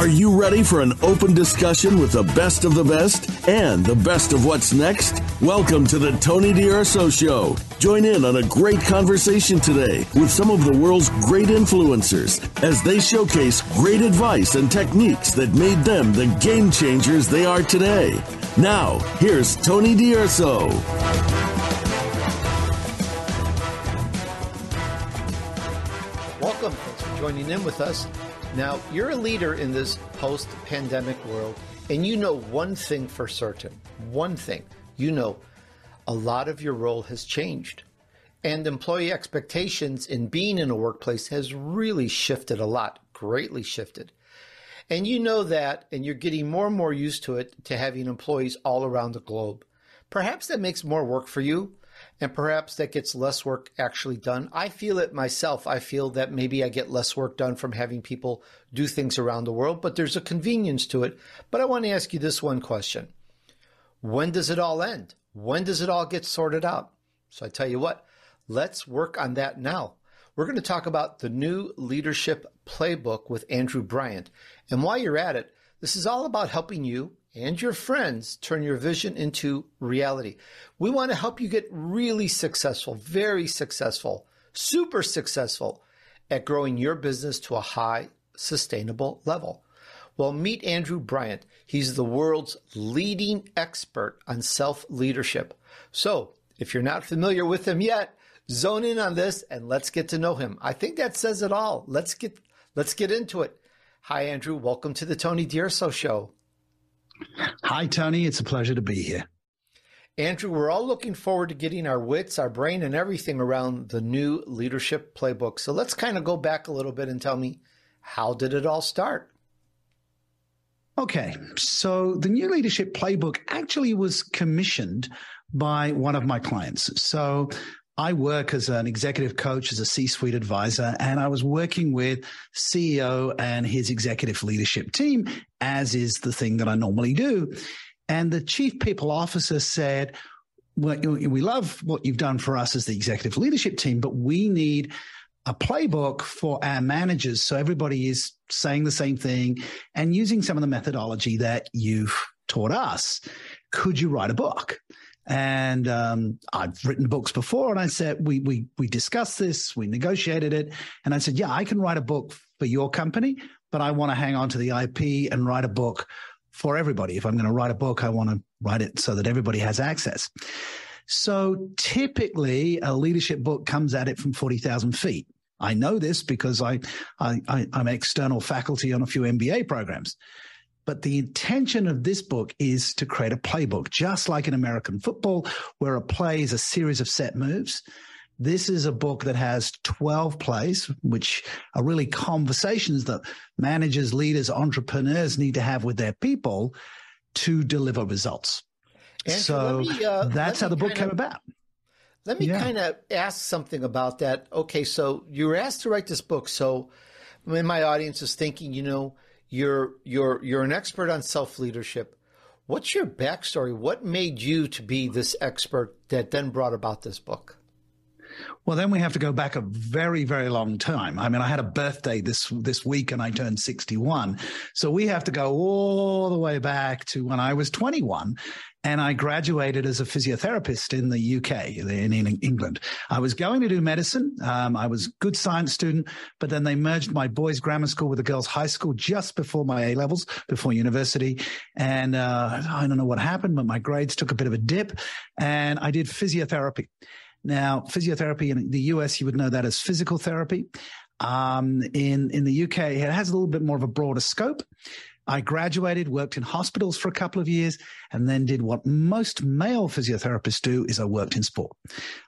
Are you ready for an open discussion with the best of the best and the best of what's next? Welcome to the Tony D'Urso Show. Join in on a great conversation today with some of the world's great influencers as they showcase great advice and techniques that made them the game changers they are today. Now, here's Tony D'Urso. Welcome. Thanks for joining in with us. Now, you're a leader in this post pandemic world, and you know one thing for certain. One thing. You know a lot of your role has changed. And employee expectations in being in a workplace has really shifted a lot, greatly shifted. And you know that, and you're getting more and more used to it, to having employees all around the globe. Perhaps that makes more work for you, and perhaps that gets less work actually done. I feel it myself. I feel that maybe I get less work done from having people do things around the world, but there's a convenience to it. But I want to ask you this one question When does it all end? When does it all get sorted out? So I tell you what, let's work on that now. We're going to talk about the new leadership playbook with Andrew Bryant. And while you're at it, this is all about helping you and your friends turn your vision into reality. We want to help you get really successful, very successful, super successful at growing your business to a high, sustainable level. Well, meet Andrew Bryant. He's the world's leading expert on self leadership. So, if you're not familiar with him yet, zone in on this and let's get to know him. I think that says it all. Let's get let's get into it. Hi Andrew, welcome to the Tony D'Urso show. Hi Tony, it's a pleasure to be here. Andrew, we're all looking forward to getting our wits, our brain and everything around the new leadership playbook. So let's kind of go back a little bit and tell me how did it all start? Okay, so the new leadership playbook actually was commissioned by one of my clients. So I work as an executive coach, as a C suite advisor, and I was working with CEO and his executive leadership team, as is the thing that I normally do. And the chief people officer said, well, we love what you've done for us as the executive leadership team, but we need a playbook for our managers. So everybody is saying the same thing and using some of the methodology that you've taught us. Could you write a book? And um, I've written books before, and I said we we we discussed this, we negotiated it, and I said, yeah, I can write a book for your company, but I want to hang on to the IP and write a book for everybody. If I'm going to write a book, I want to write it so that everybody has access. So typically, a leadership book comes at it from 40,000 feet. I know this because I, I, I, am external faculty on a few MBA programs. But the intention of this book is to create a playbook, just like in American football, where a play is a series of set moves. This is a book that has 12 plays, which are really conversations that managers, leaders, entrepreneurs need to have with their people to deliver results. So me, uh, that's how the book came about. Let me yeah. kind of ask something about that. Okay, so you were asked to write this book. So when my audience is thinking, you know, you're you're you're an expert on self leadership. What's your backstory? What made you to be this expert that then brought about this book? Well, then we have to go back a very, very long time. I mean, I had a birthday this this week and I turned 61. So we have to go all the way back to when I was 21 and I graduated as a physiotherapist in the UK, in, in England. I was going to do medicine. Um, I was a good science student, but then they merged my boys' grammar school with the girls' high school just before my A levels, before university. And uh, I don't know what happened, but my grades took a bit of a dip, and I did physiotherapy. Now, physiotherapy in the US, you would know that as physical therapy. Um, in in the UK, it has a little bit more of a broader scope. I graduated, worked in hospitals for a couple of years, and then did what most male physiotherapists do is I worked in sport.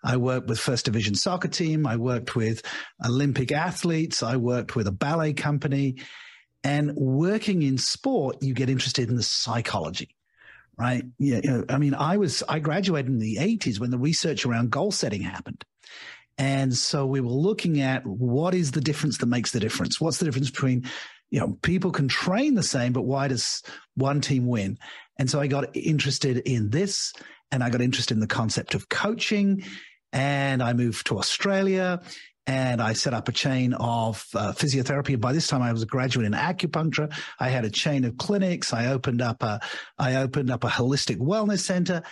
I worked with first division soccer team. I worked with Olympic athletes. I worked with a ballet company. And working in sport, you get interested in the psychology right? Yeah, you know, I mean, I was I graduated in the 80s when the research around goal setting happened. And so we were looking at what is the difference that makes the difference? What's the difference between you know, people can train the same, but why does one team win? And so I got interested in this and I got interested in the concept of coaching and I moved to Australia and I set up a chain of uh, physiotherapy. By this time, I was a graduate in acupuncture. I had a chain of clinics. I opened up a, I opened up a holistic wellness center,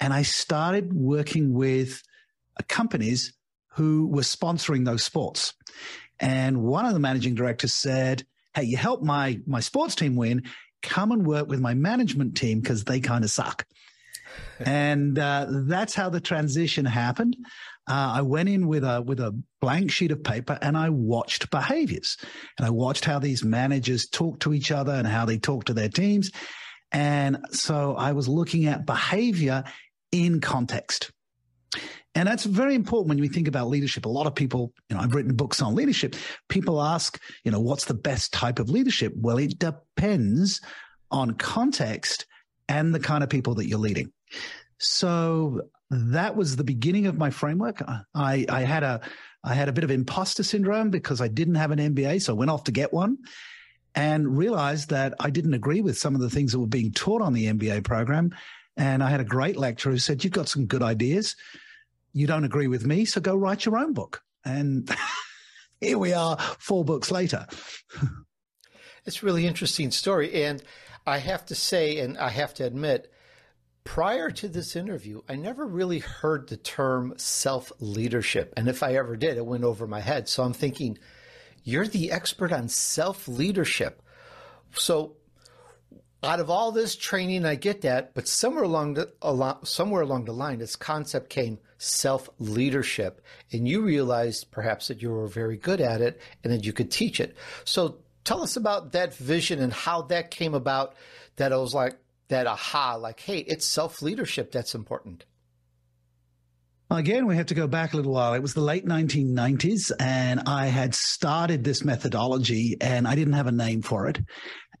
and I started working with uh, companies who were sponsoring those sports. And one of the managing directors said, "Hey, you helped my my sports team win. Come and work with my management team because they kind of suck." and uh, that's how the transition happened. Uh, I went in with a with a blank sheet of paper and I watched behaviors, and I watched how these managers talk to each other and how they talk to their teams, and so I was looking at behavior in context. And that's very important when we think about leadership. A lot of people, you know, I've written books on leadership. People ask, you know, what's the best type of leadership? Well, it depends on context and the kind of people that you're leading. So that was the beginning of my framework. I, I had a I had a bit of imposter syndrome because I didn't have an MBA, so I went off to get one and realized that I didn't agree with some of the things that were being taught on the MBA program. And I had a great lecturer who said, You've got some good ideas. You don't agree with me, so go write your own book. And here we are, four books later. it's a really interesting story. And I have to say, and I have to admit, prior to this interview, I never really heard the term self leadership. And if I ever did, it went over my head. So I'm thinking, you're the expert on self leadership. So out of all this training, I get that, but somewhere along the along, somewhere along the line, this concept came self leadership, and you realized perhaps that you were very good at it and that you could teach it. So tell us about that vision and how that came about. That it was like that aha, like, hey, it's self leadership that's important. Again, we have to go back a little while. It was the late 1990s, and I had started this methodology, and I didn't have a name for it.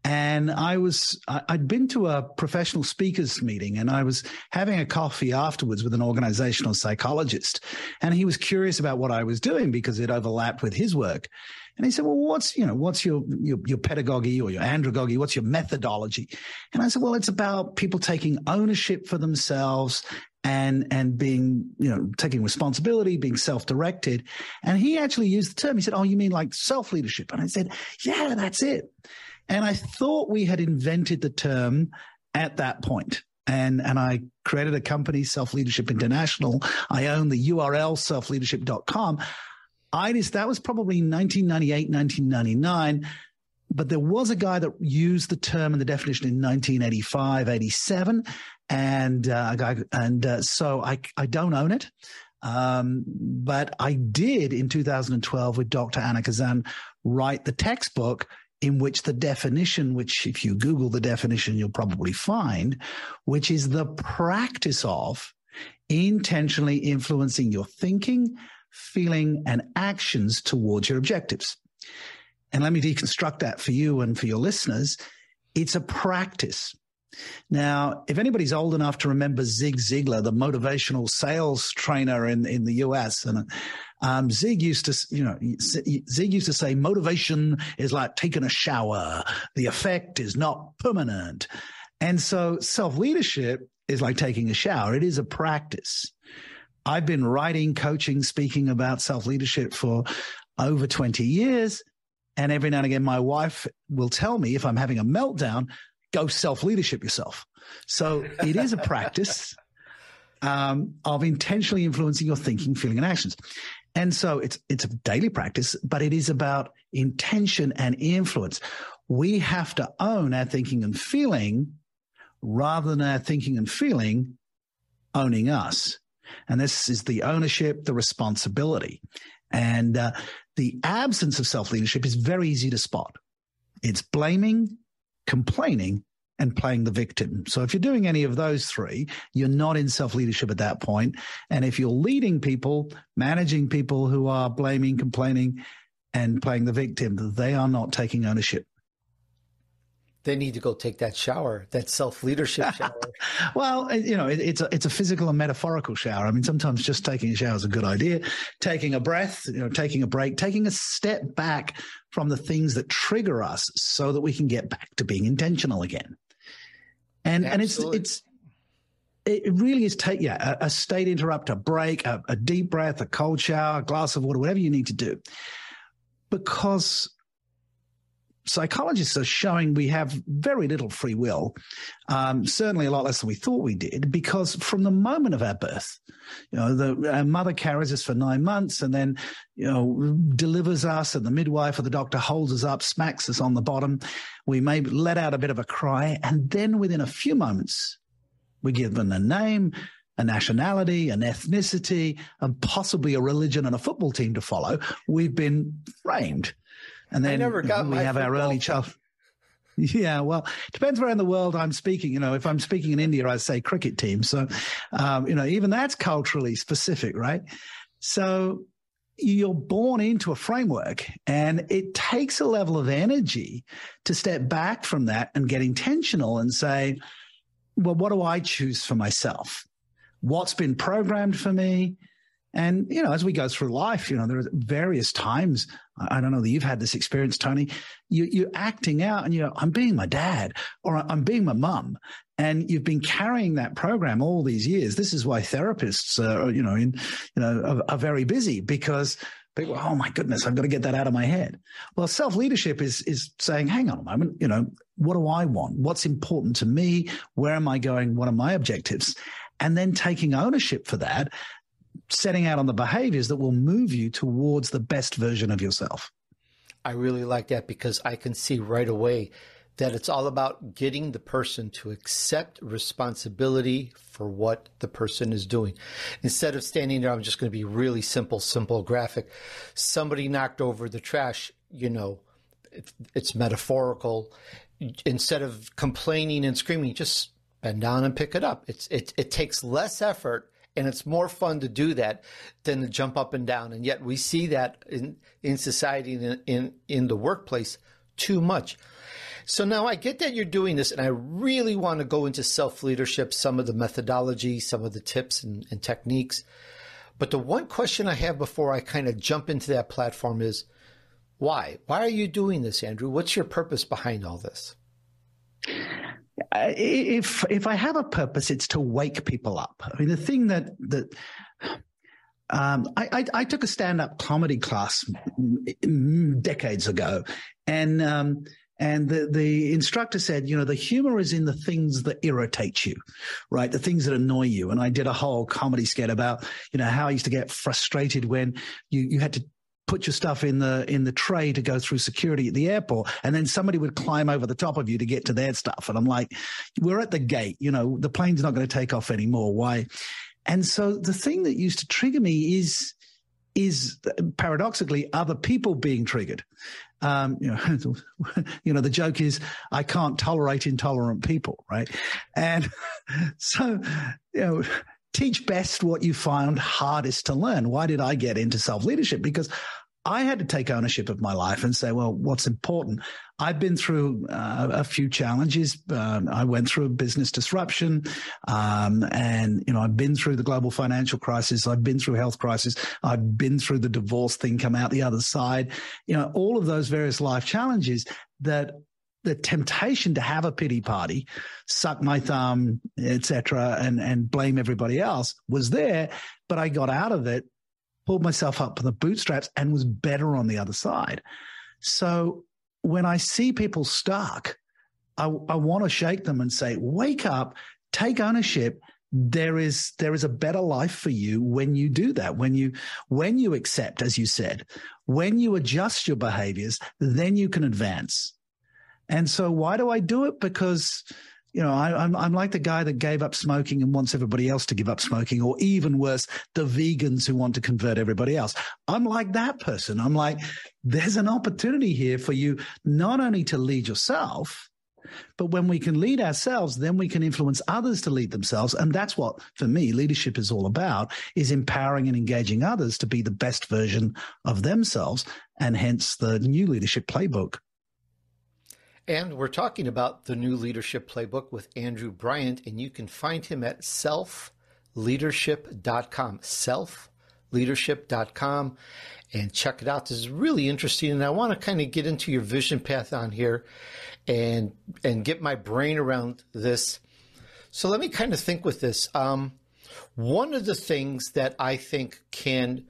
And I was, I'd been to a professional speakers meeting and I was having a coffee afterwards with an organizational psychologist. And he was curious about what I was doing because it overlapped with his work. And he said, well, what's, you know, what's your, your, your pedagogy or your andragogy? What's your methodology? And I said, well, it's about people taking ownership for themselves and, and being, you know, taking responsibility, being self-directed. And he actually used the term. He said, oh, you mean like self-leadership? And I said, yeah, that's it. And I thought we had invented the term at that point and and I created a company, Self Leadership International. I own the URL selfleadership.com. I just, that was probably 1998, 1999. But there was a guy that used the term and the definition in 1985, 87. And, uh, and uh, so I, I don't own it. Um, but I did in 2012 with Dr. Ana Kazan write the textbook in which the definition, which if you Google the definition, you'll probably find, which is the practice of intentionally influencing your thinking, feeling, and actions towards your objectives. And let me deconstruct that for you and for your listeners. It's a practice. Now, if anybody's old enough to remember Zig Ziglar, the motivational sales trainer in, in the US, and um, Zig used to, you know, Zig used to say motivation is like taking a shower. The effect is not permanent. And so self leadership is like taking a shower. It is a practice. I've been writing, coaching, speaking about self leadership for over 20 years. And every now and again, my wife will tell me if I'm having a meltdown, go self leadership yourself. So it is a practice um, of intentionally influencing your thinking, feeling, and actions. And so it's it's a daily practice, but it is about intention and influence. We have to own our thinking and feeling rather than our thinking and feeling owning us. And this is the ownership, the responsibility. And uh, the absence of self leadership is very easy to spot. It's blaming, complaining, and playing the victim. So if you're doing any of those three, you're not in self leadership at that point. And if you're leading people, managing people who are blaming, complaining, and playing the victim, they are not taking ownership they need to go take that shower, that self leadership shower. well, you know, it, it's a it's a physical and metaphorical shower. I mean, sometimes just taking a shower is a good idea. Taking a breath, you know, taking a break, taking a step back from the things that trigger us, so that we can get back to being intentional again. And Absolutely. and it's it's it really is take yeah a, a state interrupt, a break, a, a deep breath, a cold shower, a glass of water, whatever you need to do, because psychologists are showing we have very little free will, um, certainly a lot less than we thought we did, because from the moment of our birth, you know, the our mother carries us for nine months and then, you know, delivers us, and the midwife or the doctor holds us up, smacks us on the bottom. We may let out a bit of a cry, and then within a few moments, we're given a name, a nationality, an ethnicity, and possibly a religion and a football team to follow. We've been framed. And then we have our early child. Yeah, well, depends where in the world I'm speaking. You know, if I'm speaking in India, I say cricket team. So, um, you know, even that's culturally specific, right? So you're born into a framework and it takes a level of energy to step back from that and get intentional and say, well, what do I choose for myself? What's been programmed for me? And, you know, as we go through life, you know, there are various times. I don't know that you've had this experience, Tony. You, are acting out and you're, I'm being my dad or I'm being my mum. And you've been carrying that program all these years. This is why therapists, are, you know, in, you know, are, are very busy because people, oh my goodness, I've got to get that out of my head. Well, self leadership is, is saying, hang on a moment, you know, what do I want? What's important to me? Where am I going? What are my objectives? And then taking ownership for that setting out on the behaviors that will move you towards the best version of yourself. I really like that because I can see right away that it's all about getting the person to accept responsibility for what the person is doing. Instead of standing there, I'm just going to be really simple, simple graphic. Somebody knocked over the trash, you know, it's metaphorical. Instead of complaining and screaming, just bend down and pick it up. It's, it, it takes less effort and it's more fun to do that than to jump up and down. And yet we see that in, in society in, in, in the workplace too much. So now I get that you're doing this, and I really want to go into self leadership, some of the methodology, some of the tips and, and techniques. But the one question I have before I kind of jump into that platform is why? Why are you doing this, Andrew? What's your purpose behind all this? If if I have a purpose, it's to wake people up. I mean, the thing that that um, I, I, I, took a stand up comedy class decades ago, and um, and the, the instructor said, you know, the humor is in the things that irritate you, right? The things that annoy you. And I did a whole comedy skit about, you know, how I used to get frustrated when you, you had to put your stuff in the in the tray to go through security at the airport and then somebody would climb over the top of you to get to their stuff. And i'm like we're at the gate you know the plane's not going to take off anymore. Why? And so the thing that used to trigger me is is paradoxically other people being triggered. Um, you know, you know, the joke is I can't tolerate intolerant people, right? And so, you know, teach best what you find hardest to learn. Why did I get into self leadership? Because I had to take ownership of my life and say, well, what's important? I've been through uh, a few challenges. Um, I went through a business disruption, um, and you know, I've been through the global financial crisis. I've been through health crisis. I've been through the divorce thing, come out the other side. You know, all of those various life challenges that the temptation to have a pity party, suck my thumb, etc., and and blame everybody else was there, but I got out of it pulled myself up by the bootstraps and was better on the other side. So when I see people stuck, I, I want to shake them and say, wake up, take ownership. There is there is a better life for you when you do that. When you when you accept, as you said, when you adjust your behaviors, then you can advance. And so why do I do it? Because you know, I, am I'm, I'm like the guy that gave up smoking and wants everybody else to give up smoking, or even worse, the vegans who want to convert everybody else. I'm like that person. I'm like, there's an opportunity here for you not only to lead yourself, but when we can lead ourselves, then we can influence others to lead themselves. And that's what, for me, leadership is all about, is empowering and engaging others to be the best version of themselves. And hence the new leadership playbook and we're talking about the new leadership playbook with Andrew Bryant, and you can find him at selfleadership.com. Selfleadership.com and check it out. This is really interesting, and I want to kind of get into your vision path on here and and get my brain around this. So let me kind of think with this. Um, one of the things that I think can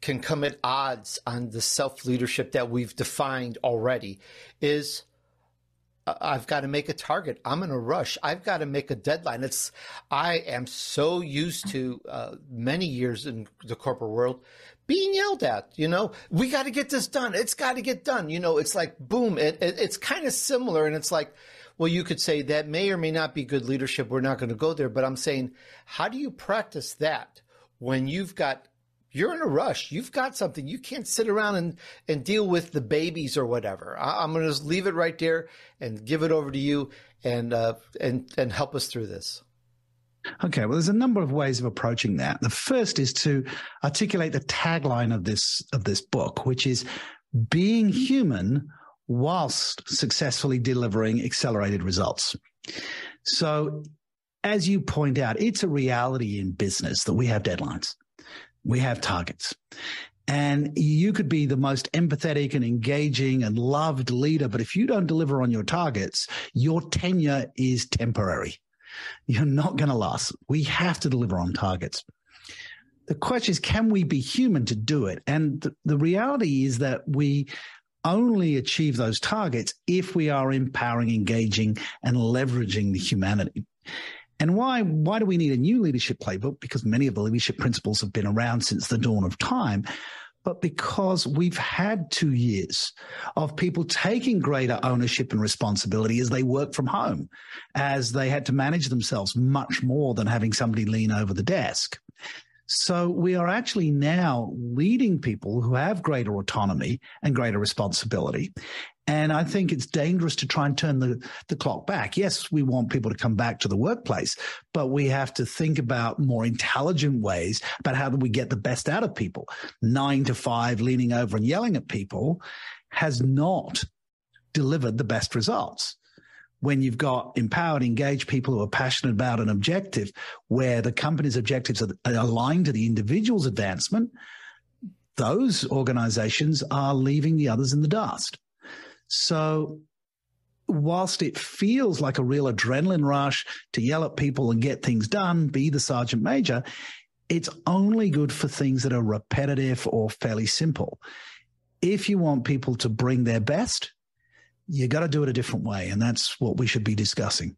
can come at odds on the self leadership that we've defined already is I've got to make a target. I'm in a rush. I've got to make a deadline. It's I am so used to uh, many years in the corporate world being yelled at. You know, we got to get this done. It's got to get done. You know, it's like boom. It, it, it's kind of similar, and it's like. Well, you could say that may or may not be good leadership. We're not going to go there, but I'm saying, how do you practice that when you've got you're in a rush. You've got something. You can't sit around and, and deal with the babies or whatever. I, am going to just leave it right there and give it over to you and, uh, and, and help us through this. Okay, well, there's a number of ways of approaching that. The first is to articulate the tagline of this of this book, which is being human whilst successfully delivering accelerated results. So, as you point out, it's a reality in business that we have deadlines we have targets. And you could be the most empathetic and engaging and loved leader, but if you don't deliver on your targets, your tenure is temporary. You're not going to last. We have to deliver on targets. The question is, can we be human to do it? And the, the reality is that we only achieve those targets if we are empowering, engaging, and leveraging the humanity. And why, why do we need a new leadership playbook? Because many of the leadership principles have been around since the dawn of time, but because we've had two years of people taking greater ownership and responsibility as they work from home, as they had to manage themselves much more than having somebody lean over the desk. So we are actually now leading people who have greater autonomy and greater responsibility. And I think it's dangerous to try and turn the, the clock back. Yes, we want people to come back to the workplace, but we have to think about more intelligent ways about how do we get the best out of people. Nine to five, leaning over and yelling at people has not delivered the best results. When you've got empowered, engaged people who are passionate about an objective where the company's objectives are aligned to the individual's advancement, those organizations are leaving the others in the dust. So whilst it feels like a real adrenaline rush to yell at people and get things done, be the sergeant major, it's only good for things that are repetitive or fairly simple. If you want people to bring their best, you got to do it a different way. And that's what we should be discussing.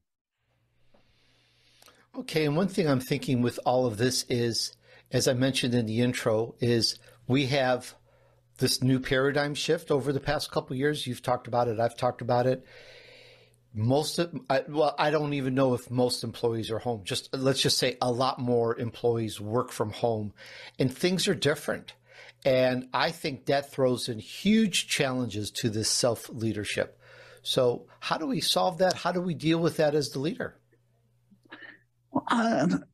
Okay. And one thing I'm thinking with all of this is, as I mentioned in the intro, is we have this new paradigm shift over the past couple years. You've talked about it. I've talked about it. Most of, I, well, I don't even know if most employees are home. Just let's just say a lot more employees work from home, and things are different. And I think that throws in huge challenges to this self leadership. So, how do we solve that? How do we deal with that as the leader? Um,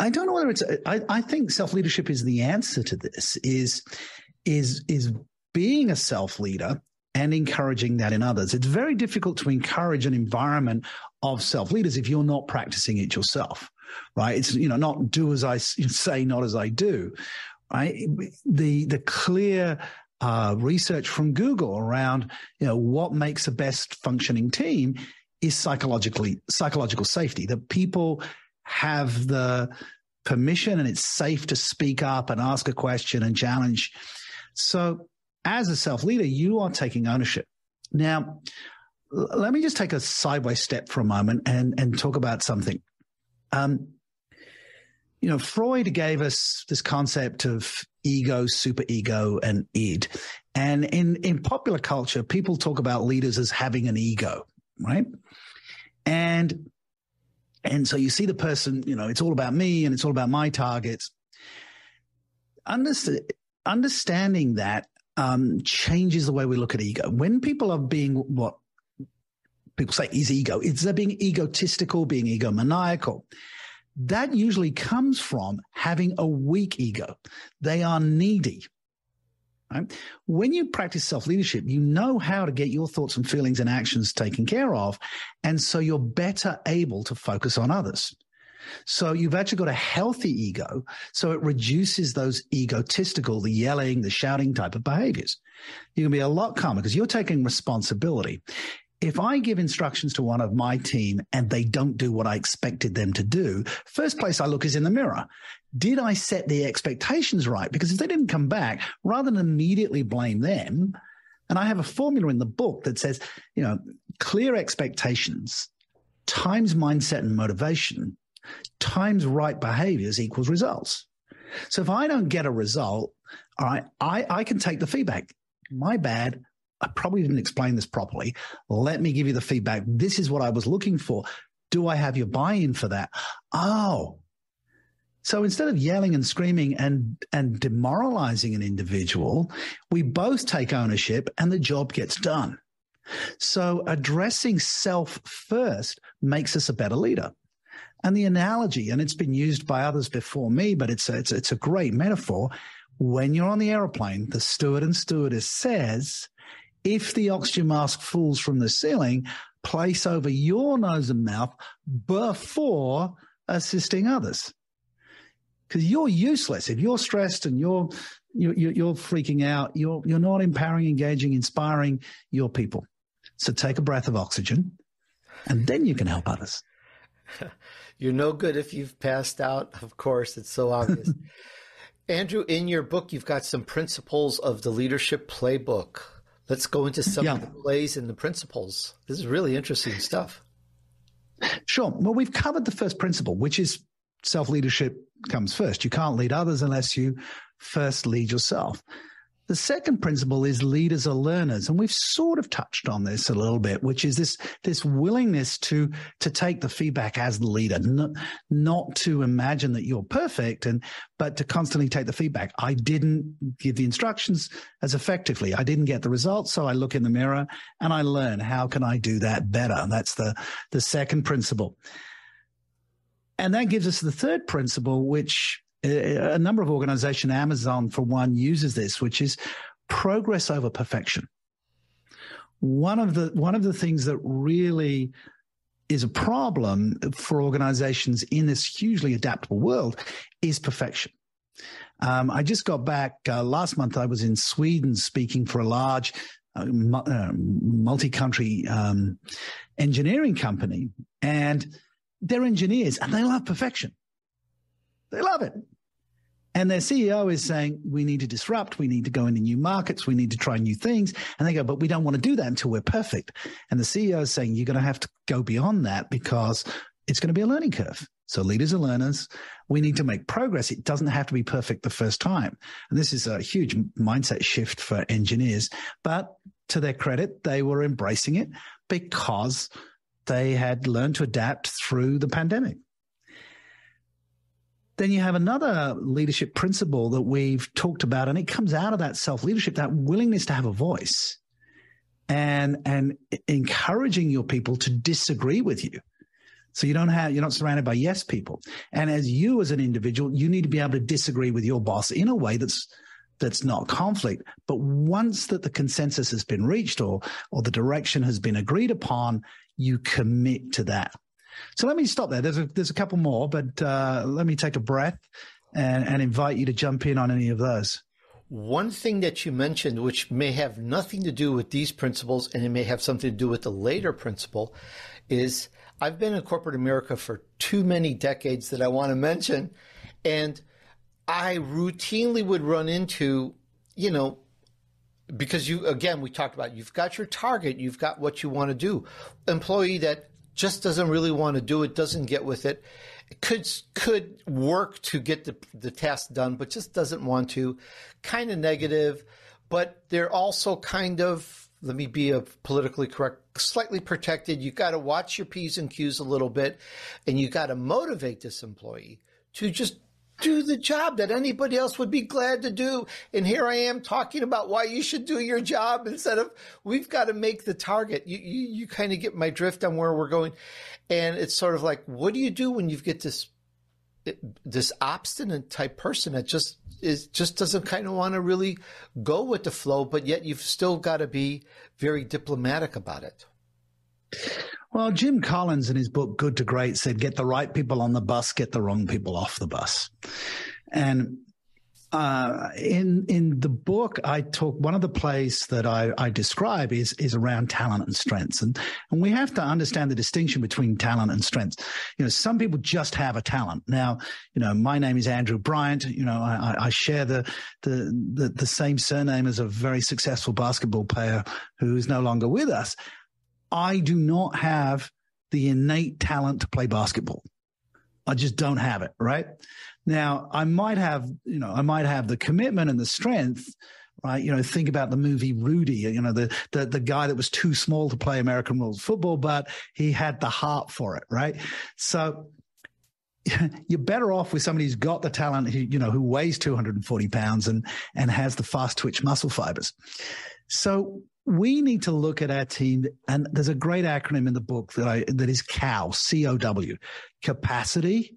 I don't know whether it's. I, I think self leadership is the answer to this. Is is is being a self leader and encouraging that in others. It's very difficult to encourage an environment of self leaders if you're not practicing it yourself, right? It's you know not do as I say, not as I do, right? The the clear uh, research from Google around you know what makes a best functioning team is psychologically psychological safety. That people have the permission and it's safe to speak up and ask a question and challenge so, as a self leader, you are taking ownership. Now, let me just take a sideways step for a moment and, and talk about something. Um, you know, Freud gave us this concept of ego, superego, and id. And in, in popular culture, people talk about leaders as having an ego, right? And and so you see the person, you know, it's all about me and it's all about my targets. Understand, understanding that um, changes the way we look at ego. When people are being what people say is ego, it's they're being egotistical, being egomaniacal. That usually comes from having a weak ego. They are needy. Right? When you practice self leadership, you know how to get your thoughts and feelings and actions taken care of. And so you're better able to focus on others. So you've actually got a healthy ego. So it reduces those egotistical, the yelling, the shouting type of behaviors. You can be a lot calmer because you're taking responsibility. If I give instructions to one of my team and they don't do what I expected them to do, first place I look is in the mirror. Did I set the expectations right? Because if they didn't come back, rather than immediately blame them, and I have a formula in the book that says, you know, clear expectations times mindset and motivation times right behaviors equals results. So if I don't get a result, all right, I, I can take the feedback. My bad. I probably didn't explain this properly. Let me give you the feedback. This is what I was looking for. Do I have your buy in for that? Oh. So instead of yelling and screaming and, and demoralizing an individual, we both take ownership and the job gets done. So addressing self first makes us a better leader. And the analogy, and it's been used by others before me, but it's a, it's, it's a great metaphor. When you're on the aeroplane, the steward and stewardess says, if the oxygen mask falls from the ceiling, place over your nose and mouth before assisting others. Because you're useless. If you're stressed and you're, you're, you're freaking out, you're, you're not empowering, engaging, inspiring your people. So take a breath of oxygen and then you can help others. You're no good if you've passed out. Of course, it's so obvious. Andrew, in your book, you've got some principles of the leadership playbook. Let's go into some yeah. of the plays and the principles. This is really interesting stuff. Sure. Well, we've covered the first principle, which is self leadership comes first. You can't lead others unless you first lead yourself. The second principle is leaders are learners. And we've sort of touched on this a little bit, which is this, this willingness to, to take the feedback as the leader, not, not to imagine that you're perfect and, but to constantly take the feedback. I didn't give the instructions as effectively. I didn't get the results. So I look in the mirror and I learn how can I do that better? That's the, the second principle. And that gives us the third principle, which a number of organizations, Amazon for one, uses this, which is progress over perfection. One of the one of the things that really is a problem for organizations in this hugely adaptable world is perfection. Um, I just got back uh, last month. I was in Sweden speaking for a large uh, uh multi-country um, engineering company, and they're engineers and they love perfection. They love it. And their CEO is saying, we need to disrupt. We need to go into new markets. We need to try new things. And they go, but we don't want to do that until we're perfect. And the CEO is saying, you're going to have to go beyond that because it's going to be a learning curve. So leaders are learners. We need to make progress. It doesn't have to be perfect the first time. And this is a huge mindset shift for engineers. But to their credit, they were embracing it because they had learned to adapt through the pandemic. Then you have another leadership principle that we've talked about, and it comes out of that self leadership, that willingness to have a voice and, and encouraging your people to disagree with you. So you don't have, you're not surrounded by yes people. And as you as an individual, you need to be able to disagree with your boss in a way that's, that's not conflict. But once that the consensus has been reached or, or the direction has been agreed upon, you commit to that. So let me stop there. There's a, there's a couple more, but uh, let me take a breath and, and invite you to jump in on any of those. One thing that you mentioned, which may have nothing to do with these principles and it may have something to do with the later principle, is I've been in corporate America for too many decades that I want to mention. And I routinely would run into, you know, because you, again, we talked about you've got your target, you've got what you want to do. Employee that just doesn't really want to do it, doesn't get with it, could could work to get the the task done, but just doesn't want to. Kind of negative, but they're also kind of let me be a politically correct, slightly protected. You've got to watch your p's and q's a little bit, and you've got to motivate this employee to just do the job that anybody else would be glad to do. And here I am talking about why you should do your job instead of we've got to make the target. You, you, you kind of get my drift on where we're going. And it's sort of like, what do you do when you get this, this obstinate type person that just is, just doesn't kind of want to really go with the flow, but yet you've still got to be very diplomatic about it. Well, Jim Collins in his book Good to Great said, get the right people on the bus, get the wrong people off the bus. And Uh, in in the book, I talk. One of the plays that I, I describe is is around talent and strengths, and and we have to understand the distinction between talent and strengths. You know, some people just have a talent. Now, you know, my name is Andrew Bryant. You know, I, I share the, the the the same surname as a very successful basketball player who is no longer with us. I do not have the innate talent to play basketball. I just don't have it, right? Now, I might have, you know, I might have the commitment and the strength, right? You know, think about the movie Rudy, you know, the, the, the guy that was too small to play American rules football, but he had the heart for it, right? So you're better off with somebody who's got the talent, who, you know, who weighs 240 pounds and, and has the fast twitch muscle fibers. So we need to look at our team and there's a great acronym in the book that I, that is COW, C-O-W, capacity,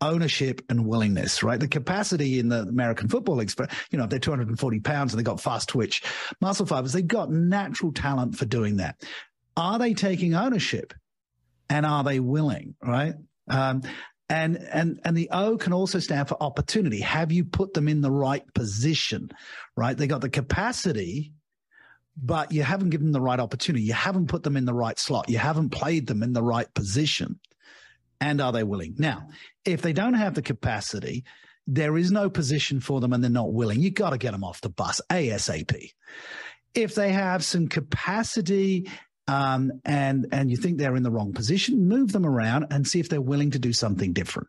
ownership and willingness, right? The capacity in the American Football League, you know, if they're 240 pounds and they've got fast twitch muscle fibers, they've got natural talent for doing that. Are they taking ownership and are they willing, right? Um, and and and the O can also stand for opportunity. Have you put them in the right position? Right? They got the capacity, but you haven't given them the right opportunity. You haven't put them in the right slot. You haven't played them in the right position and are they willing? Now, if they don't have the capacity, there is no position for them and they're not willing. You've got to get them off the bus ASAP. If they have some capacity um, and and you think they're in the wrong position, move them around and see if they're willing to do something different.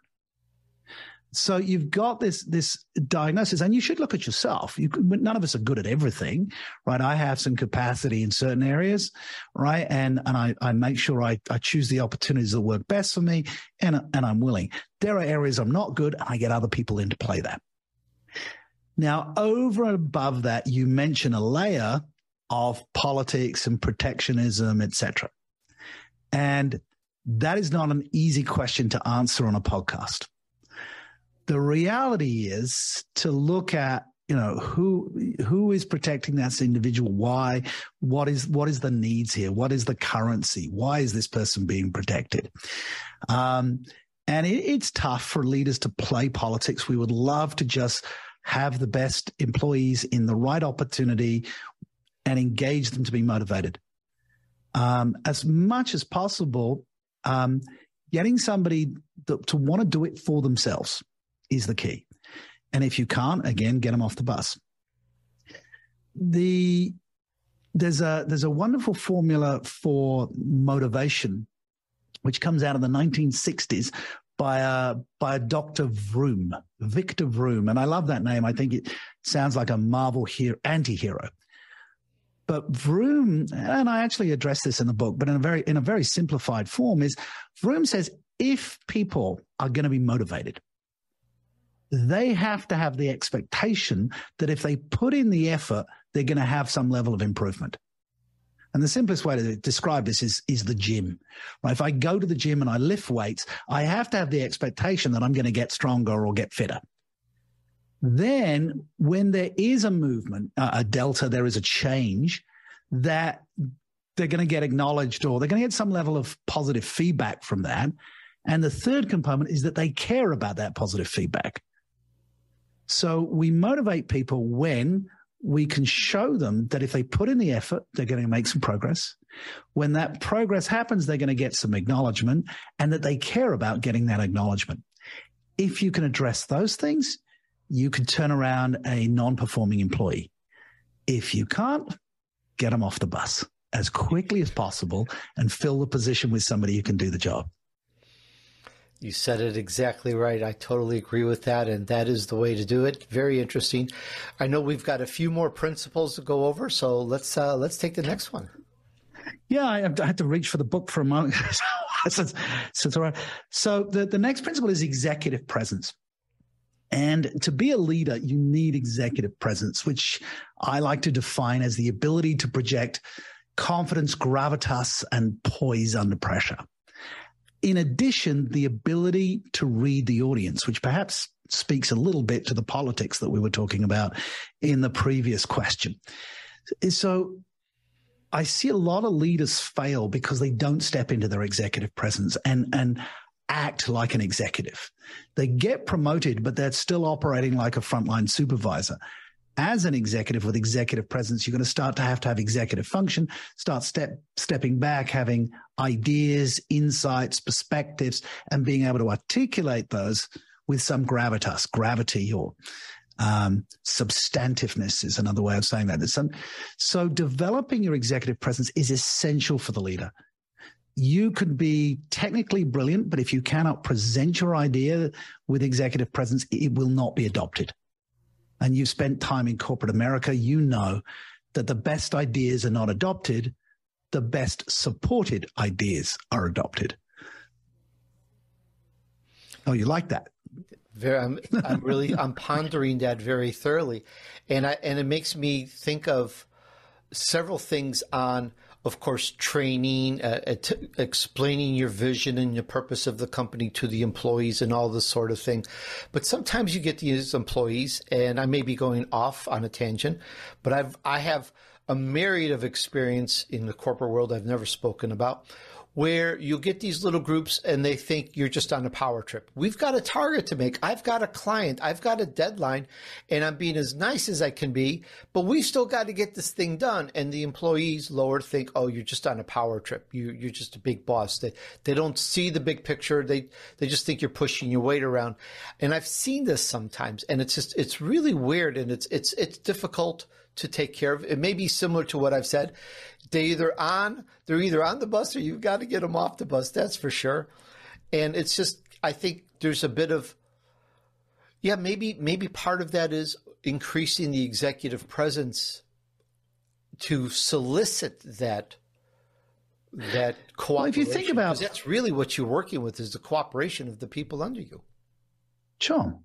So you've got this this diagnosis, and you should look at yourself. You, none of us are good at everything, right? I have some capacity in certain areas, right? And and I, I make sure I, I choose the opportunities that work best for me, and and I'm willing. There are areas I'm not good, and I get other people in to play that. Now, over and above that, you mention a layer of politics and protectionism, etc. And that is not an easy question to answer on a podcast the reality is to look at you know who who is protecting that individual? Why what is what is the needs here? What is the currency? Why is this person being protected? Um, and it, it's tough for leaders to play politics. We would love to just have the best employees in the right opportunity and engage them to be motivated. Um, as much as possible um, getting somebody to, to want to do it for themselves is the key. And if you can't, again, get them off the bus. The there's a there's a wonderful formula for motivation, which comes out of the 1960s by a by a Dr. Vroom, Victor Vroom, and I love that name. I think it sounds like a Marvel hero, anti-hero. But Vroom, and I actually address this in the book, but in a very in a very simplified form, is Vroom says if people are going to be motivated, they have to have the expectation that if they put in the effort, they're going to have some level of improvement. And the simplest way to describe this is, is the gym. Right? If I go to the gym and I lift weights, I have to have the expectation that I'm going to get stronger or get fitter. Then when there is a movement, a delta, there is a change that they're going to get acknowledged or they're going to get some level of positive feedback from that. And the third component is that they care about that positive feedback. So we motivate people when we can show them that if they put in the effort, they're going to make some progress. When that progress happens, they're going to get some acknowledgement and that they care about getting that acknowledgement. If you can address those things, you can turn around a non performing employee. If you can't, get them off the bus as quickly as possible and fill the position with somebody who can do the job. You said it exactly right. I totally agree with that, and that is the way to do it. Very interesting. I know we've got a few more principles to go over, so let's uh, let's take the next one. Yeah, I, I had to reach for the book for a moment. so, so, so the, the next principle is executive presence. And to be a leader, you need executive presence, which I like to define as the ability to project confidence, gravitas, and poise under pressure. In addition, the ability to read the audience, which perhaps speaks a little bit to the politics that we were talking about in the previous question. So I see a lot of leaders fail because they don't step into their executive presence. And, and act like an executive. They get promoted, but they're still operating like a frontline supervisor. As an executive with executive presence, you're going to start to have to have executive function, start step, stepping back, having ideas, insights, perspectives, and being able to articulate those with some gravitas, gravity, or um, substantiveness is another way of saying that. Some, so developing your executive presence is essential for the leader you could be technically brilliant, but if you cannot present your idea with executive presence, it will not be adopted. And you've spent time in corporate America, you know that the best ideas are not adopted, the best supported ideas are adopted. Oh, you like that? Very, I'm, I'm really, I'm pondering that very thoroughly, and I and it makes me think of several things on of course, training, uh, uh, explaining your vision and the purpose of the company to the employees and all this sort of thing. But sometimes you get these employees, and I may be going off on a tangent, but I've I have a myriad of experience in the corporate world I've never spoken about where you'll get these little groups and they think you're just on a power trip. We've got a target to make. I've got a client. I've got a deadline and I'm being as nice as I can be, but we still got to get this thing done. And the employees lower think, oh, you're just on a power trip. You, you're just a big boss. They, they don't see the big picture. They, they just think you're pushing your weight around. And I've seen this sometimes and it's just, it's really weird and it's, it's, it's difficult to take care of. It may be similar to what I've said. They either on they're either on the bus or you've got to get them off the bus. That's for sure. And it's just I think there's a bit of yeah maybe maybe part of that is increasing the executive presence to solicit that that cooperation. Well, if you think about that's really what you're working with is the cooperation of the people under you. Sure.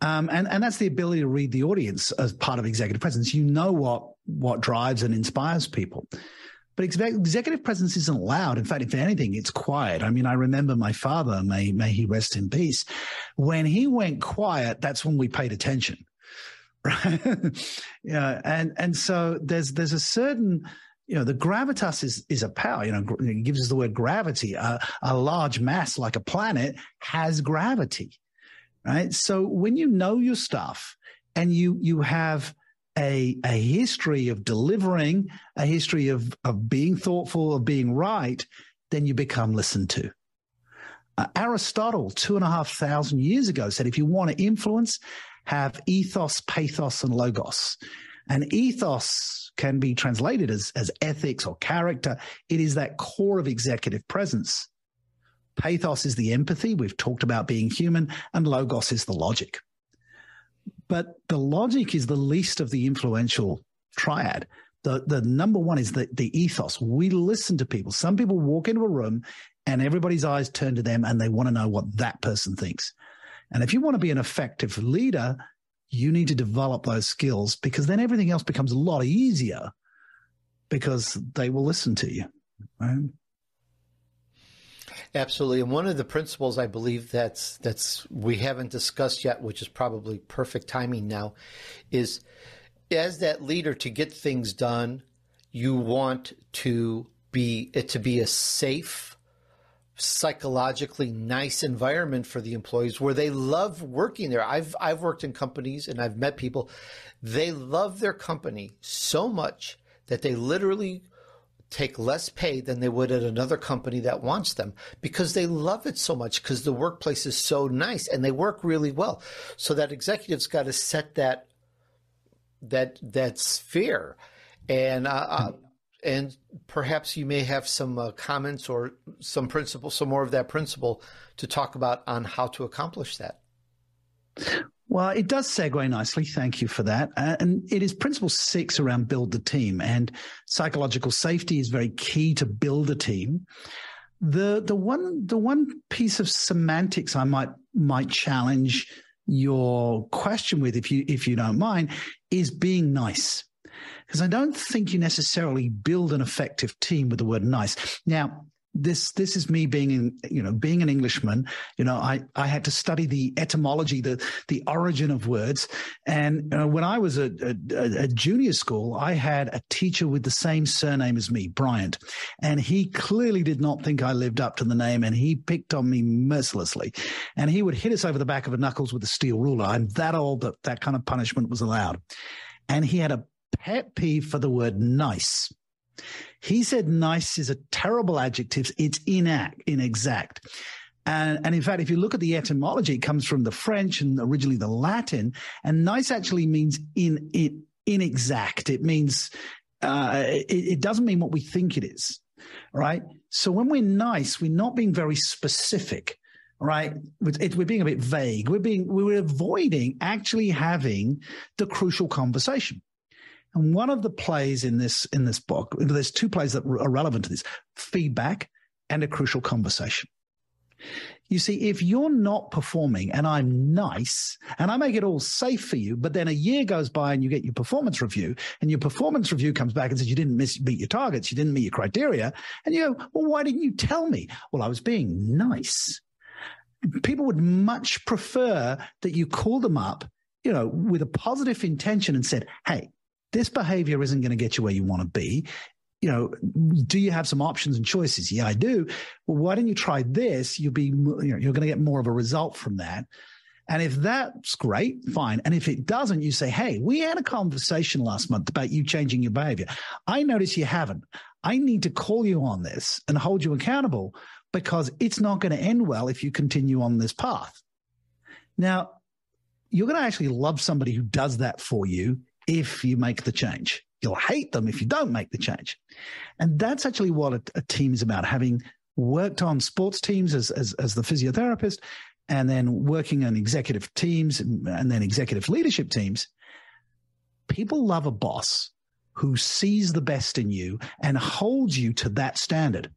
Um, and, and that's the ability to read the audience as part of executive presence. You know what, what drives and inspires people. But executive presence isn't loud. In fact, if anything, it's quiet. I mean, I remember my father, may, may he rest in peace. When he went quiet, that's when we paid attention. Right. yeah. And, and so there's, there's a certain, you know, the gravitas is, is a power, you know, it gives us the word gravity. a large mass like a planet has gravity right? So when you know your stuff and you you have a a history of delivering, a history of of being thoughtful, of being right, then you become listened to. Uh, Aristotle, two and a half thousand years ago, said if you want to influence, have ethos, pathos, and logos. And ethos can be translated as, as ethics or character. It is that core of executive presence. Pathos is the empathy. We've talked about being human, and logos is the logic. But the logic is the least of the influential triad. The, the number one is the, the ethos. We listen to people. Some people walk into a room and everybody's eyes turn to them and they want to know what that person thinks. And if you want to be an effective leader, you need to develop those skills because then everything else becomes a lot easier because they will listen to you. Right? Absolutely, and one of the principles I believe that's that's we haven't discussed yet, which is probably perfect timing now, is as that leader to get things done, you want to be it to be a safe, psychologically nice environment for the employees where they love working there. I've I've worked in companies and I've met people, they love their company so much that they literally take less pay than they would at another company that wants them because they love it so much because the workplace is so nice and they work really well. So that executives got to set that that that sphere, and uh, uh, and perhaps you may have some uh, comments or some principle, some more of that principle to talk about on how to accomplish that. Well, it does segue nicely. Thank you for that. Uh, and it is principle six around build the team and psychological safety is very key to build a team. The, the one, the one piece of semantics I might, might challenge your question with, if you, if you don't mind, is being nice. Because I don't think you necessarily build an effective team with the word nice. Now, this this is me being in you know being an englishman. You know i i had to study the etymology the the origin of words. And uh, when i was a, a, a junior school i had a teacher with the same surname as me bryant. And he clearly did not think i lived up to the name and he picked on me mercilessly. And he would hit us over the back of the knuckles with a steel ruler. I'm that old that that kind of punishment was allowed. And he had a pet peeve for the word nice he said nice is a terrible adjective. It's inact, inexact. And, and in fact, if you look at the etymology, it comes from the French and originally the Latin. And nice actually means in, in inexact. It means uh, it, it doesn't mean what we think it is, right? So when we're nice, we're not being very specific right? we're being a bit vague. We're being, we're avoiding actually having the crucial conversation. And one of the plays in this in this book, there's two plays that are relevant to this: feedback and a crucial conversation. You see, if you're not performing and I'm nice and I make it all safe for you, but then a year goes by and you get your performance review and your performance review comes back and says you didn't miss, meet your targets, you didn't meet your criteria. And you go, well, why didn't you tell me? Well, I was being nice. People would much prefer that you call them up, you know, with a positive intention and said, Hey, this behavior isn't going to get you where you want to be. You know, do you have some options and choices? Yeah, I do. Well, why don't you try this? You'll be, you know, you're going to get more of a result from that. And if that's great, fine. And if it doesn't, you say, Hey, we had a conversation last month about you changing your behavior. I notice you haven't. I need to call you on this and hold you accountable because it's not going to end well if you continue on this path. Now, you're going to actually love somebody who does that for you if you make the change. You'll hate them if you don't make the change. And that's actually what a, a team is about having worked on sports teams as, as, as the physiotherapist and then working on executive teams and then executive leadership teams. People love a boss who sees the best in you and holds you to that standard.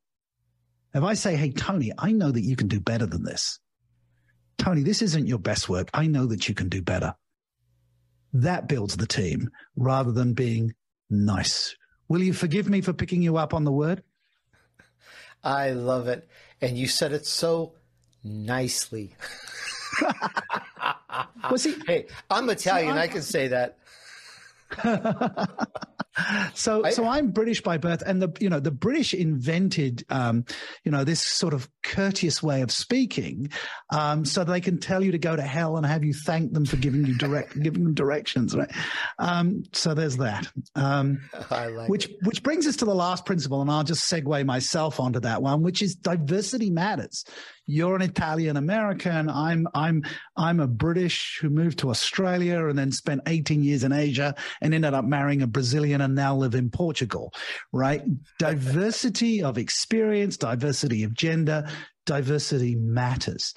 If I say, Hey, Tony, I know that you can do better than this. Tony, this isn't your best work. I know that you can do better. That builds the team rather than being nice. Will you forgive me for picking you up on the word? I love it. And you said it so nicely. well, see, hey, I'm Italian. See, I can say that. so, I, so I'm British by birth, and the you know the British invented um, you know this sort of courteous way of speaking, um, so they can tell you to go to hell and have you thank them for giving you direct giving them directions, right? Um, so there's that. Um, like which it. which brings us to the last principle, and I'll just segue myself onto that one, which is diversity matters. You're an Italian American. I'm I'm I'm a British who moved to Australia and then spent 18 years in Asia and ended up marrying a Brazilian and now live in Portugal. Right? diversity of experience, diversity of gender, diversity matters.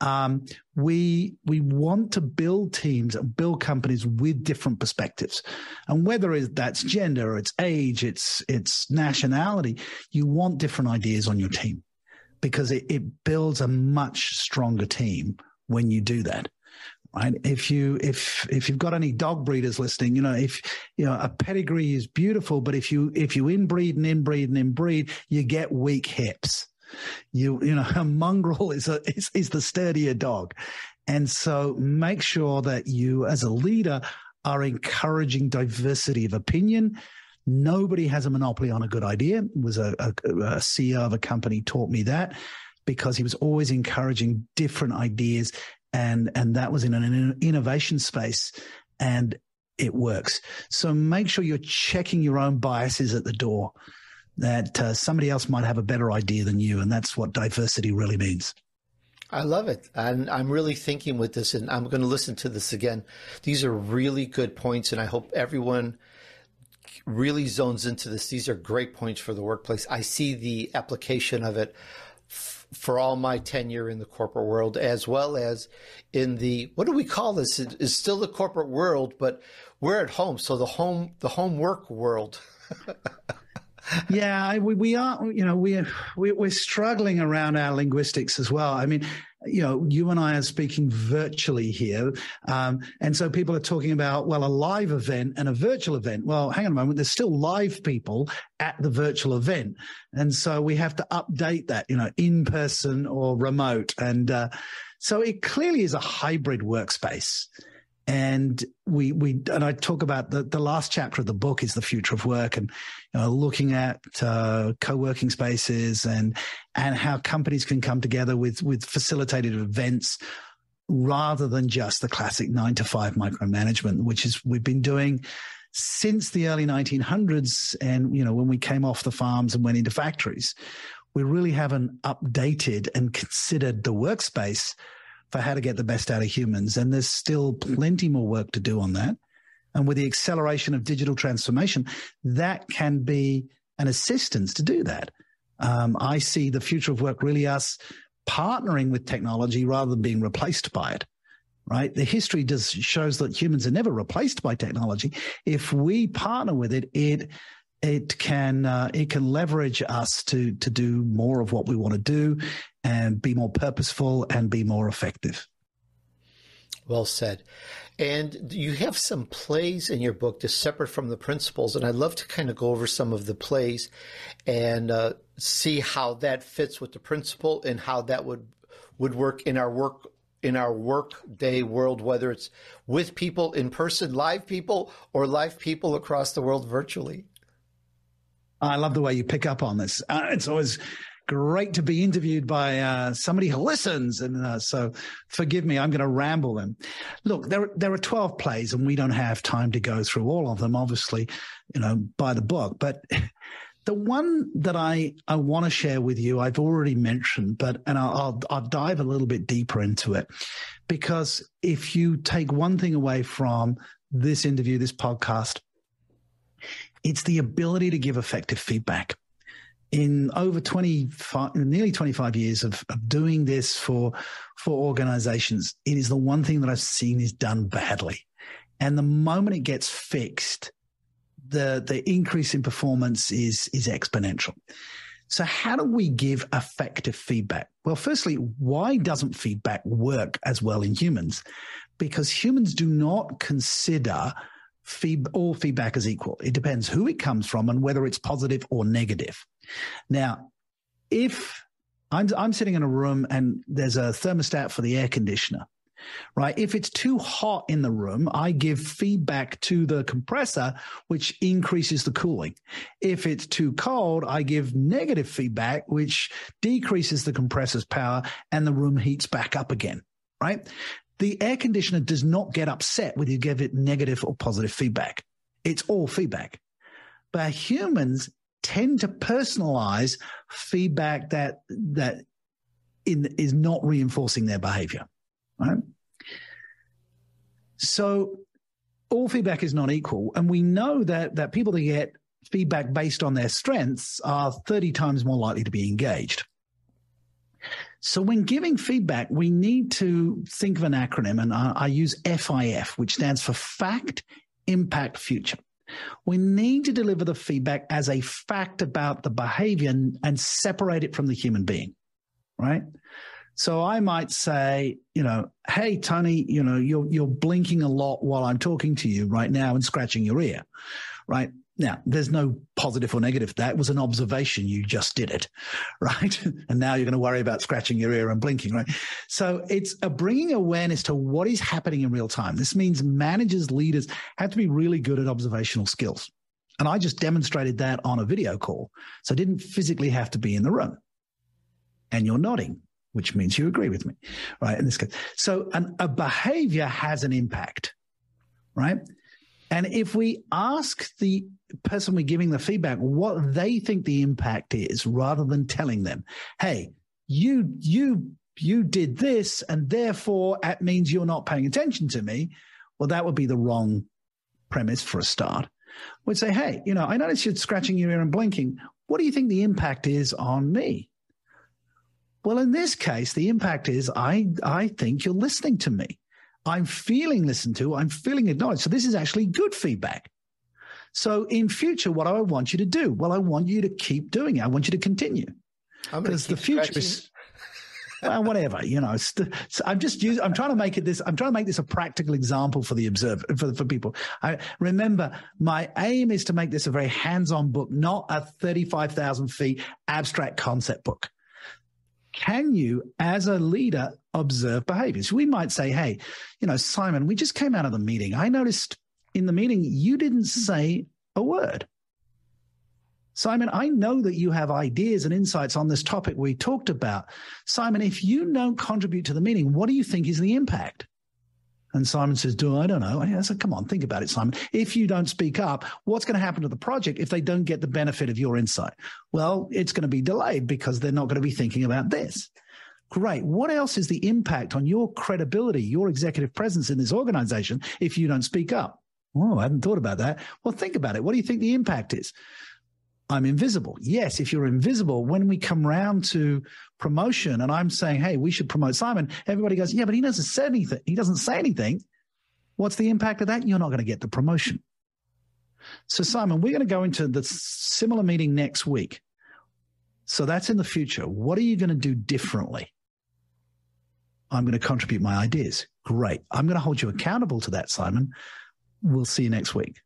Um, we we want to build teams build companies with different perspectives, and whether that's gender, or it's age, it's it's nationality, you want different ideas on your team because it, it builds a much stronger team when you do that right? If you if if you've got any dog breeders listening you know if you know a pedigree is beautiful but if you if you inbreed and inbreed and inbreed you get weak hips. You you know a mongrel is a is, is the sturdier dog. And so make sure that you as a leader are encouraging diversity of opinion. Nobody has a monopoly on a good idea. Was a, a, a CEO of a company taught me that because he was always encouraging different ideas and and that was in an innovation space and it works so make sure you're checking your own biases at the door that uh, somebody else might have a better idea than you and that's what diversity really means I love it. And I'm really thinking with this, and I'm going to listen to this again. These are really good points, and I hope everyone really zones into this. These are great points for the workplace. I see the application of it for all my tenure in the corporate world, as well as in the what do we call this? It is still the corporate world, but we're at home, so the home the home work world. yeah, we, we are. You know, we, we we're struggling around our linguistics as well. I mean, you know, you and I are speaking virtually here. Um, and so people are talking about, well, a live event and a virtual event. Well, hang on a moment. There's still live people at the virtual event. And so we have to update that, you know, in person or remote. And uh, so it clearly is a hybrid workspace and we we and I talk about the the last chapter of the book is the future of work and you know, looking at uh, co-working spaces and and how companies can come together with with facilitated events rather than just the classic nine to five micromanagement, which is we've been doing since the early 1900s and you know when we came off the farms and went into factories. We really haven't updated and considered the workspace for how to get the best out of humans. And there's still plenty more work to do on that. And with the acceleration of digital transformation, that can be an assistance to do that. Um, I see the future of work really us partnering with technology rather than being replaced by it. Right. The history just shows that humans are never replaced by technology. If we partner with it, it it can uh, it can leverage us to to do more of what we want to do and be more purposeful and be more effective. Well said. And you have some plays in your book just separate from the principles, and I'd love to kind of go over some of the plays and uh, see how that fits with the principle and how that would would work in our work in our work day world, whether it's with people in person, live people, or live people across the world virtually. I love the way you pick up on this. Uh, it's always great to be interviewed by uh, somebody who listens. And uh, so forgive me, I'm going to ramble them. Look, there, there are 12 plays and we don't have time to go through all of them, obviously, you know, by the book. But the one that I, I want to share with you, I've already mentioned, but, and I'll, I'll, I'll dive a little bit deeper into it because if you take one thing away from this interview, this podcast, it's the ability to give effective feedback. In over 25, nearly 25 years of, of doing this for, for organizations, it is the one thing that I've seen is done badly. And the moment it gets fixed, the, the increase in performance is, is exponential. So how do we give effective feedback? Well, firstly, why doesn't feedback work as well in humans? Because humans do not consider feed, all feedback is equal. It depends who it comes from and whether it's positive or negative. Now, if I'm, I'm sitting in a room and there's a thermostat for the air conditioner, right? If it's too hot in the room, I give feedback to the compressor, which increases the cooling. If it's too cold, I give negative feedback, which decreases the compressor's power and the room heats back up again, right? The air conditioner does not get upset whether you give it negative or positive feedback. It's all feedback. But humans tend to personalize feedback that that in, is not reinforcing their behavior. Right? So all feedback is not equal. And we know that that people that get feedback based on their strengths are 30 times more likely to be engaged. So when giving feedback, we need to think of an acronym, and I, I use FIF, which stands for Fact, Impact, Future. We need to deliver the feedback as a fact about the behavior and, and separate it from the human being, right? So I might say, you know, hey Tony, you know, you're you're blinking a lot while I'm talking to you right now and scratching your ear, right? Now, there's no positive or negative. That was an observation. You just did it, right? and now you're going to worry about scratching your ear and blinking, right? So it's a bringing awareness to what is happening in real time. This means managers, leaders have to be really good at observational skills. And I just demonstrated that on a video call. So I didn't physically have to be in the room. And you're nodding, which means you agree with me, right? In this case. So an, a behavior has an impact, right? And if we ask the person we're giving the feedback what they think the impact is, rather than telling them, hey, you, you, you did this, and therefore that means you're not paying attention to me. Well, that would be the wrong premise for a start. We'd say, hey, you know, I noticed you're scratching your ear and blinking. What do you think the impact is on me? Well, in this case, the impact is I, I think you're listening to me. I'm feeling listened to. I'm feeling acknowledged. So this is actually good feedback. So in future, what do I want you to do? Well, I want you to keep doing it. I want you to continue. Because the future is well, whatever, you know. St- so I'm just using, I'm trying to make it this, I'm trying to make this a practical example for the observer, for, for people. I remember my aim is to make this a very hands-on book, not a 35,000 feet abstract concept book. Can you, as a leader, observe behaviors? We might say, Hey, you know, Simon, we just came out of the meeting. I noticed in the meeting, you didn't say a word. Simon, I know that you have ideas and insights on this topic we talked about. Simon, if you don't contribute to the meeting, what do you think is the impact? And Simon says, Do I don't know. I said, Come on, think about it, Simon. If you don't speak up, what's going to happen to the project if they don't get the benefit of your insight? Well, it's going to be delayed because they're not going to be thinking about this. Great. What else is the impact on your credibility, your executive presence in this organization if you don't speak up? Oh, I hadn't thought about that. Well, think about it. What do you think the impact is? I'm invisible. Yes, if you're invisible, when we come round to promotion and I'm saying, hey, we should promote Simon, everybody goes, yeah, but he doesn't say anything. He doesn't say anything. What's the impact of that? You're not going to get the promotion. So, Simon, we're going to go into the similar meeting next week. So that's in the future. What are you going to do differently? I'm going to contribute my ideas. Great. I'm going to hold you accountable to that, Simon. We'll see you next week.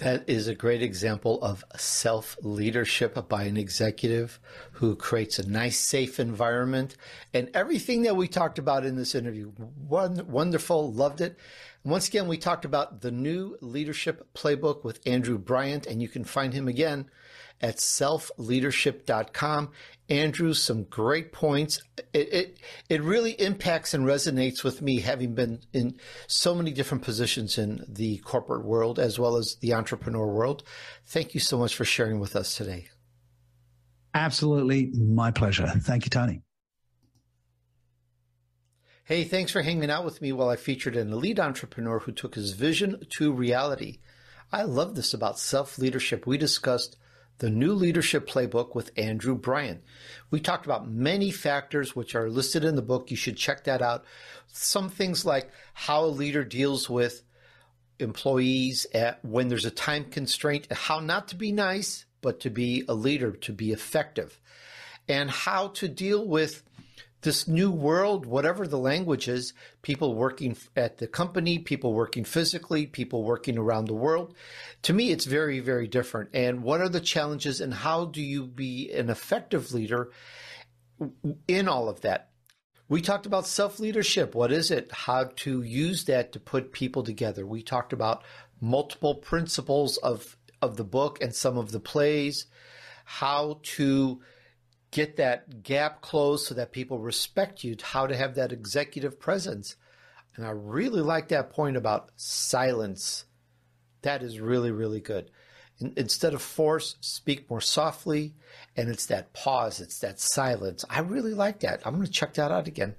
That is a great example of self leadership by an executive who creates a nice, safe environment. And everything that we talked about in this interview, wonderful, loved it. Once again, we talked about the new leadership playbook with Andrew Bryant, and you can find him again at selfleadership.com. Andrew, some great points. It, it, it really impacts and resonates with me, having been in so many different positions in the corporate world as well as the entrepreneur world. Thank you so much for sharing with us today. Absolutely, my pleasure. Thank you, Tony. Hey, thanks for hanging out with me while I featured an elite entrepreneur who took his vision to reality. I love this about self leadership. We discussed the new leadership playbook with Andrew Bryant. We talked about many factors which are listed in the book. You should check that out. Some things like how a leader deals with employees at, when there's a time constraint, how not to be nice, but to be a leader, to be effective, and how to deal with this new world, whatever the language is, people working at the company, people working physically, people working around the world. To me, it's very, very different. And what are the challenges and how do you be an effective leader in all of that? We talked about self leadership. What is it? How to use that to put people together. We talked about multiple principles of, of the book and some of the plays, how to get that gap closed so that people respect you, how to have that executive presence. And I really like that point about silence. That is really, really good. Instead of force, speak more softly. And it's that pause, it's that silence. I really like that. I'm going to check that out again.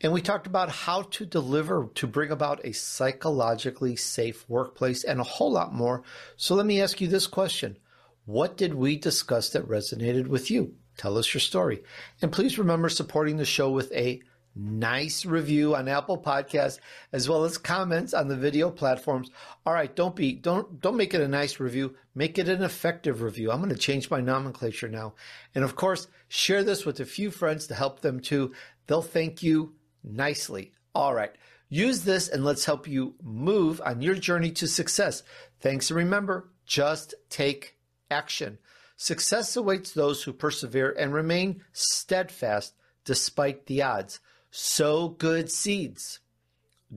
And we talked about how to deliver to bring about a psychologically safe workplace and a whole lot more. So let me ask you this question What did we discuss that resonated with you? Tell us your story. And please remember supporting the show with a nice review on Apple Podcasts as well as comments on the video platforms. All right, don't be don't don't make it a nice review, make it an effective review. I'm going to change my nomenclature now. And of course, share this with a few friends to help them too. They'll thank you nicely. All right. Use this and let's help you move on your journey to success. Thanks and remember, just take action. Success awaits those who persevere and remain steadfast despite the odds. Sow good seeds,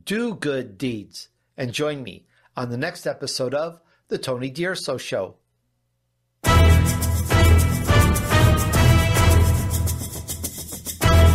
do good deeds, and join me on the next episode of The Tony D'Urso Show.